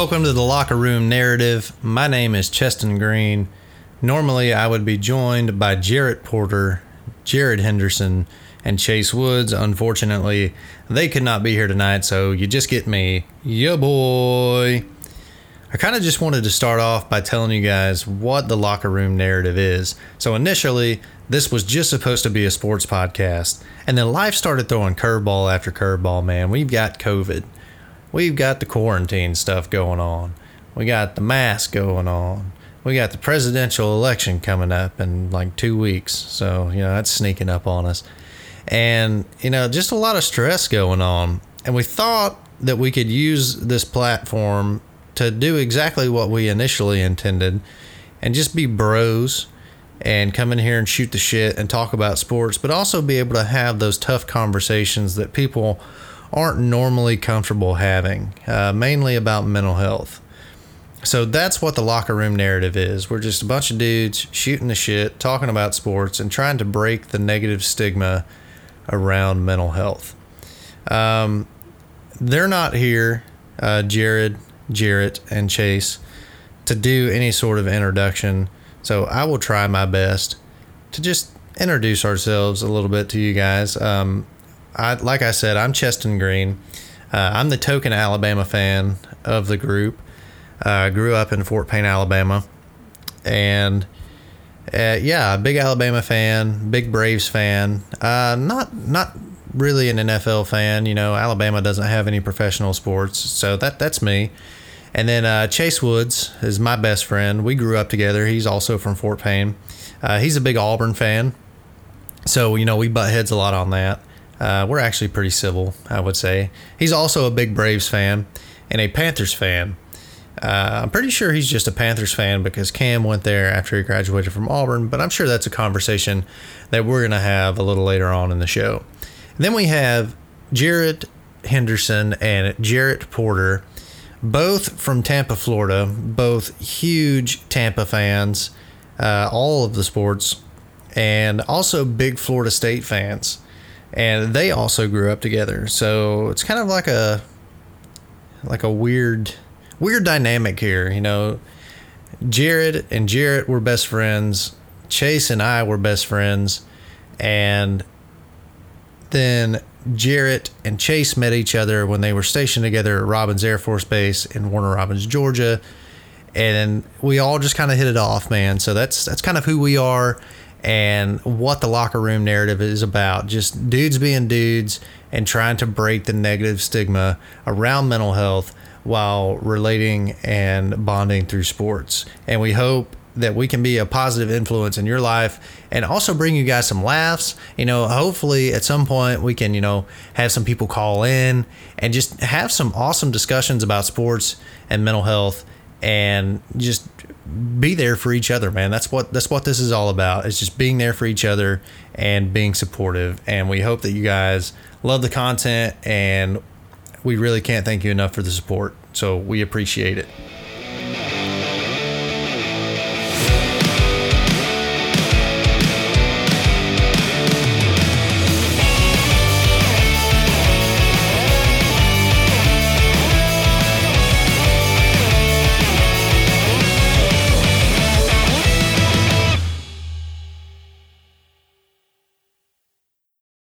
Welcome to the Locker Room Narrative. My name is Cheston Green. Normally, I would be joined by Jarrett Porter, Jared Henderson, and Chase Woods. Unfortunately, they could not be here tonight, so you just get me. Yeah, boy. I kind of just wanted to start off by telling you guys what the Locker Room Narrative is. So, initially, this was just supposed to be a sports podcast, and then life started throwing curveball after curveball, man. We've got COVID we've got the quarantine stuff going on. We got the mask going on. We got the presidential election coming up in like two weeks. So, you know, that's sneaking up on us. And, you know, just a lot of stress going on. And we thought that we could use this platform to do exactly what we initially intended and just be bros and come in here and shoot the shit and talk about sports, but also be able to have those tough conversations that people aren't normally comfortable having, uh, mainly about mental health. So that's what the locker room narrative is. We're just a bunch of dudes shooting the shit, talking about sports, and trying to break the negative stigma around mental health. Um, they're not here, uh, Jared, Jarrett, and Chase, to do any sort of introduction. So I will try my best to just introduce ourselves a little bit to you guys. Um, I like I said, I'm Cheston Green. Uh, I'm the token Alabama fan of the group. Uh, I grew up in Fort Payne, Alabama, and uh, yeah, big Alabama fan, big Braves fan. Uh, not not really an NFL fan. You know, Alabama doesn't have any professional sports, so that that's me. And then uh, Chase Woods is my best friend. We grew up together. He's also from Fort Payne. Uh, he's a big Auburn fan, so you know we butt heads a lot on that. Uh, we're actually pretty civil, I would say. He's also a big Braves fan and a Panthers fan. Uh, I'm pretty sure he's just a Panthers fan because Cam went there after he graduated from Auburn, but I'm sure that's a conversation that we're going to have a little later on in the show. And then we have Jared Henderson and Jarrett Porter, both from Tampa, Florida, both huge Tampa fans, uh, all of the sports, and also big Florida State fans and they also grew up together. So it's kind of like a like a weird weird dynamic here, you know. Jared and Jarrett were best friends. Chase and I were best friends, and then Jarrett and Chase met each other when they were stationed together at Robins Air Force Base in Warner Robins, Georgia, and we all just kind of hit it off, man. So that's that's kind of who we are and what the locker room narrative is about. Just dudes being dudes and trying to break the negative stigma around mental health while relating and bonding through sports. And we hope that we can be a positive influence in your life and also bring you guys some laughs. You know, hopefully at some point we can, you know, have some people call in and just have some awesome discussions about sports and mental health and just be there for each other, man. That's what that's what this is all about. It's just being there for each other and being supportive. And we hope that you guys love the content and we really can't thank you enough for the support. So we appreciate it.